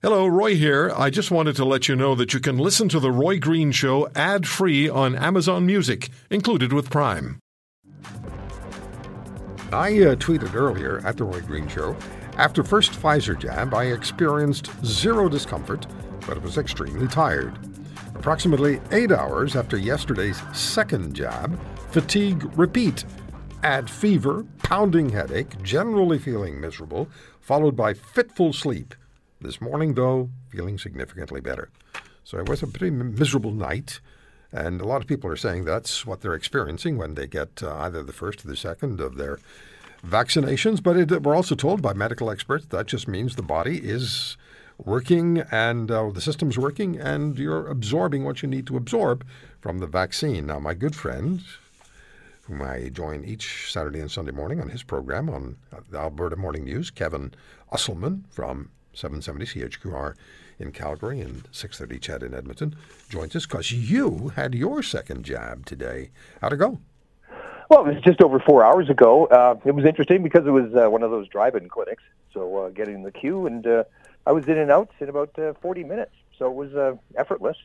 Hello, Roy here. I just wanted to let you know that you can listen to The Roy Green Show ad free on Amazon Music, included with Prime. I uh, tweeted earlier at The Roy Green Show after first Pfizer jab, I experienced zero discomfort, but was extremely tired. Approximately eight hours after yesterday's second jab, fatigue repeat. Add fever, pounding headache, generally feeling miserable, followed by fitful sleep. This morning, though, feeling significantly better. So it was a pretty miserable night. And a lot of people are saying that's what they're experiencing when they get uh, either the first or the second of their vaccinations. But it, we're also told by medical experts that just means the body is working and uh, the system's working and you're absorbing what you need to absorb from the vaccine. Now, my good friend, whom I join each Saturday and Sunday morning on his program on the Alberta Morning News, Kevin Usselman from 770 CHQR in Calgary and 630 CHED in Edmonton, joins us because you had your second jab today. How'd it go? Well, it was just over four hours ago. Uh, it was interesting because it was uh, one of those drive-in clinics. So uh, getting the queue, and uh, I was in and out in about uh, 40 minutes. So it was uh, effortless.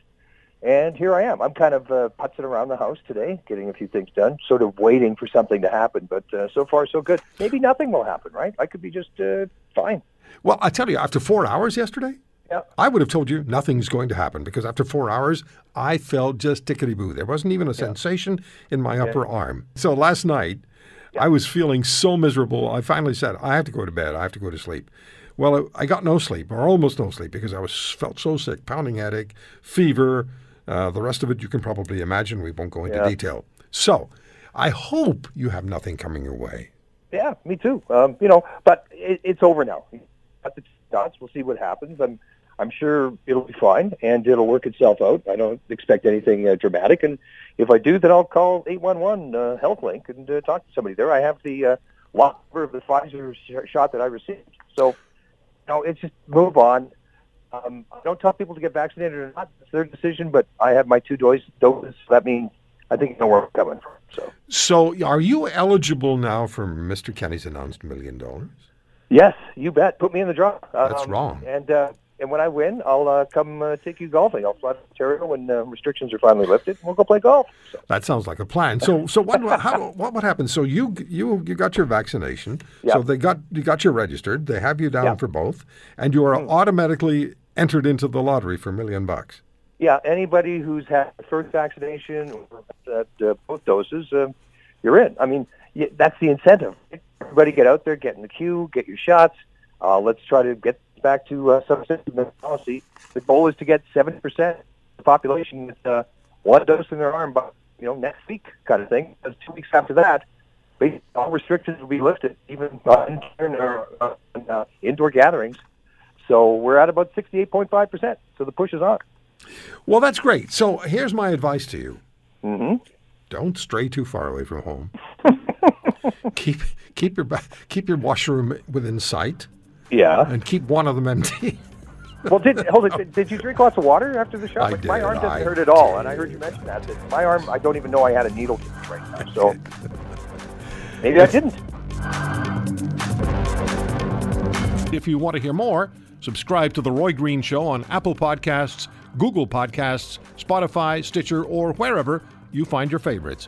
And here I am. I'm kind of uh, putzing around the house today, getting a few things done, sort of waiting for something to happen. But uh, so far, so good. Maybe nothing will happen, right? I could be just fine. Well, I tell you, after four hours yesterday, Yeah. I would have told you nothing's going to happen because after four hours, I felt just tickety boo. There wasn't even a sensation in my upper arm. So last night, I was feeling so miserable. I finally said, I have to go to bed. I have to go to sleep. Well, I got no sleep, or almost no sleep, because I was felt so sick, pounding headache, fever. Uh, the rest of it you can probably imagine. We won't go into Yeah. detail. So, I hope you have nothing coming your way. Yeah, me too. Um, you know, but it, it's over now. Got the dots. We'll see what happens. I'm, I'm sure it'll be fine and it'll work itself out. I don't expect anything uh, dramatic. And if I do, then I'll call 811 uh, HealthLink and uh, talk to somebody there. I have the uh, number of the Pfizer sh- shot that I received. So, you know, it's just move on. Um, I don't tell people to get vaccinated or not. It's their decision. But I have my two doses. doses. So that means I think you know where I'm coming from. So. So, are you eligible now for Mr. Kenney's announced million dollars? Yes, you bet. Put me in the draw. That's Um, wrong. And uh, and when I win, I'll uh, come uh, take you golfing. I'll fly to Ontario when uh, restrictions are finally lifted. and We'll go play golf. So, That sounds like a plan. So, so what? How, what? What happened? So you you you got your vaccination. Yeah. So they got you got you registered. They have you down Yeah. For both, and you are automatically entered into the lottery for a million bucks. yeah, anybody who's had the first vaccination or had, uh, both doses, uh, you're in. I mean, that's the incentive. Everybody get out there, get in the queue, get your shots. Uh, let's try to get back to uh, some system of policy. The goal is to get 70% of the population with uh, one dose in their arm by, you know, next week kind of thing. Because two weeks after that, all restrictions will be lifted, even uh, intern or, uh, uh, indoor gatherings. So we're at about 68.5%. So the push is on. Well, that's great. So here's my advice to you: hmm don't stray too far away from home. keep keep your keep your washroom within sight, Yeah. and keep one of them empty. Well, did hold it, did, did you drink lots of water after the shot? I Like, my arm doesn't I hurt at all, and I heard you mention that. that My arm, I don't even know I had a needle right now. So maybe I didn't. If you want to hear more, subscribe to The Roy Green Show on Apple Podcasts, Google Podcasts, Spotify, Stitcher, or wherever you find your favorites.